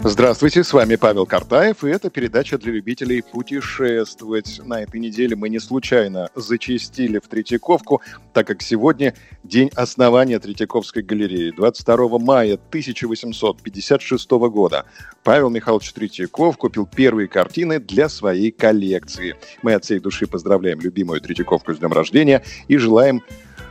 Здравствуйте, с вами Павел Картаев, и это передача для любителей путешествовать. На этой неделе мы не случайно зачистили в Третьяковку, так как сегодня день основания Третьяковской галереи, 22 мая 1856 года. Павел Михайлович Третьяков купил первые картины для своей коллекции. Мы от всей души поздравляем любимую Третьяковку с днем рождения и желаем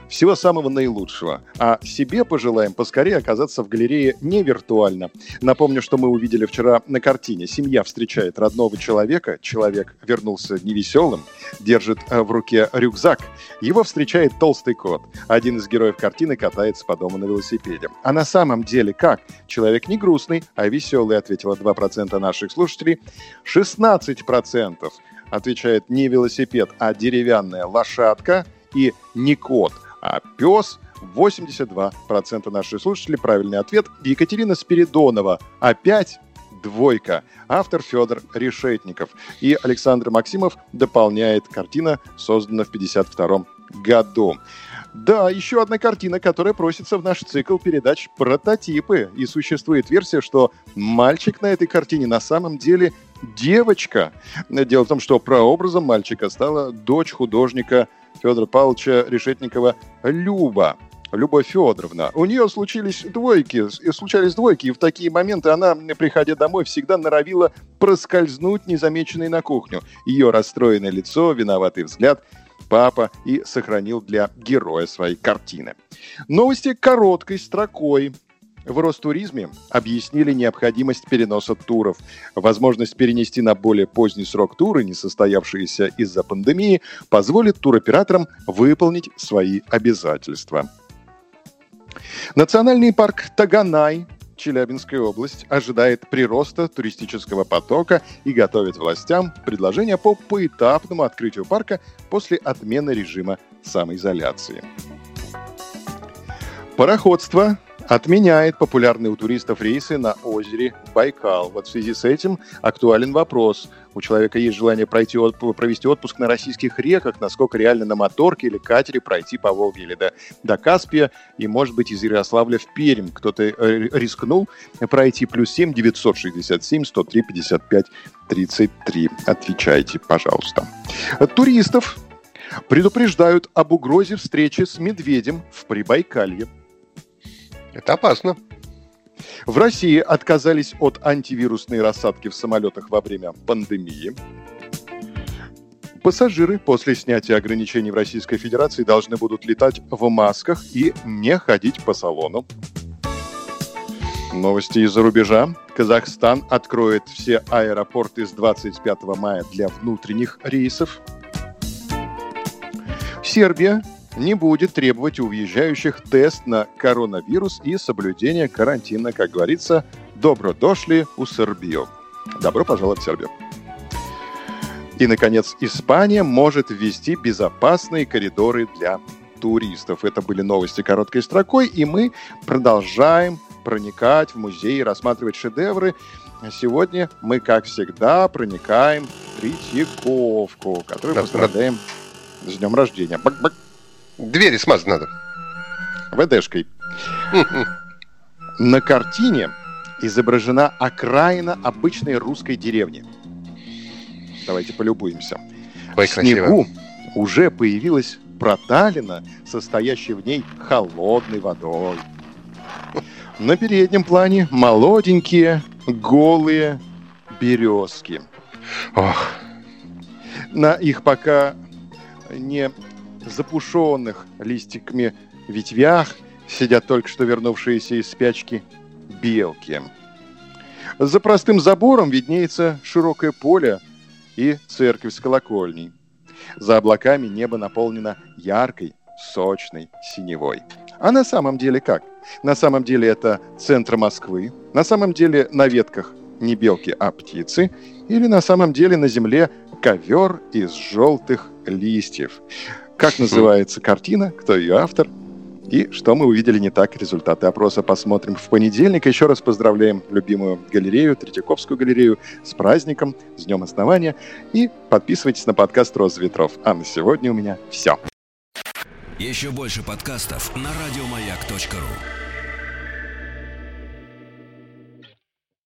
всего самого наилучшего. А себе пожелаем поскорее оказаться в галерее не виртуально. Напомню, что мы увидели вчера на картине. Семья встречает родного человека. Человек вернулся невеселым, держит э, в руке рюкзак. Его встречает толстый кот. Один из героев картины катается по дому на велосипеде. А на самом деле как? Человек не грустный, а веселый, ответило 2% наших слушателей. 16% отвечает не велосипед, а деревянная лошадка и не кот – а пес 82% наших слушателей. Правильный ответ. Екатерина Спиридонова. Опять двойка. Автор Федор Решетников. И Александр Максимов дополняет. Картина создана в 52 году. Да, еще одна картина, которая просится в наш цикл передач «Прототипы». И существует версия, что мальчик на этой картине на самом деле девочка. Дело в том, что прообразом мальчика стала дочь художника Федора Павловича Решетникова Люба. Люба Федоровна. У нее случились двойки, случались двойки, и в такие моменты она, приходя домой, всегда норовила проскользнуть незамеченной на кухню. Ее расстроенное лицо, виноватый взгляд папа и сохранил для героя своей картины. Новости короткой строкой. В Ростуризме объяснили необходимость переноса туров. Возможность перенести на более поздний срок туры, не состоявшиеся из-за пандемии, позволит туроператорам выполнить свои обязательства. Национальный парк Таганай Челябинская область ожидает прироста туристического потока и готовит властям предложение по поэтапному открытию парка после отмены режима самоизоляции. Пароходство отменяет популярные у туристов рейсы на озере Байкал. Вот в связи с этим актуален вопрос. У человека есть желание пройти, провести отпуск на российских реках, насколько реально на моторке или катере пройти по Волге или до, до Каспия, и, может быть, из Ярославля в Пермь. Кто-то э, рискнул пройти плюс 7 967 103 55 33. Отвечайте, пожалуйста. Туристов предупреждают об угрозе встречи с медведем в Прибайкалье. Это опасно. В России отказались от антивирусной рассадки в самолетах во время пандемии. Пассажиры после снятия ограничений в Российской Федерации должны будут летать в масках и не ходить по салону. Новости из-за рубежа. Казахстан откроет все аэропорты с 25 мая для внутренних рейсов. Сербия не будет требовать у въезжающих тест на коронавирус и соблюдение карантина. Как говорится, добро дошли у Сербию. Добро пожаловать в Сербию. И, наконец, Испания может ввести безопасные коридоры для туристов. Это были новости короткой строкой, и мы продолжаем проникать в музей, рассматривать шедевры. Сегодня мы, как всегда, проникаем в Третьяковку, которую поздравляем с днем рождения. Бак-бак. Двери смазать надо. ВДшкой. На картине изображена окраина обычной русской деревни. Давайте полюбуемся. Ой, в снегу уже появилась проталина, состоящая в ней холодной водой. На переднем плане молоденькие, голые березки. Ох. На их пока не запушенных листиками ветвях сидят только что вернувшиеся из спячки белки. За простым забором виднеется широкое поле и церковь с колокольней. За облаками небо наполнено яркой, сочной синевой. А на самом деле как? На самом деле это центр Москвы, на самом деле на ветках не белки, а птицы, или на самом деле на земле ковер из желтых листьев. Как называется картина, кто ее автор? И что мы увидели не так, результаты опроса посмотрим в понедельник. Еще раз поздравляем любимую галерею, Третьяковскую галерею, с праздником, с Днем Основания. И подписывайтесь на подкаст «Роза ветров». А на сегодня у меня все. Еще больше подкастов на радиомаяк.ру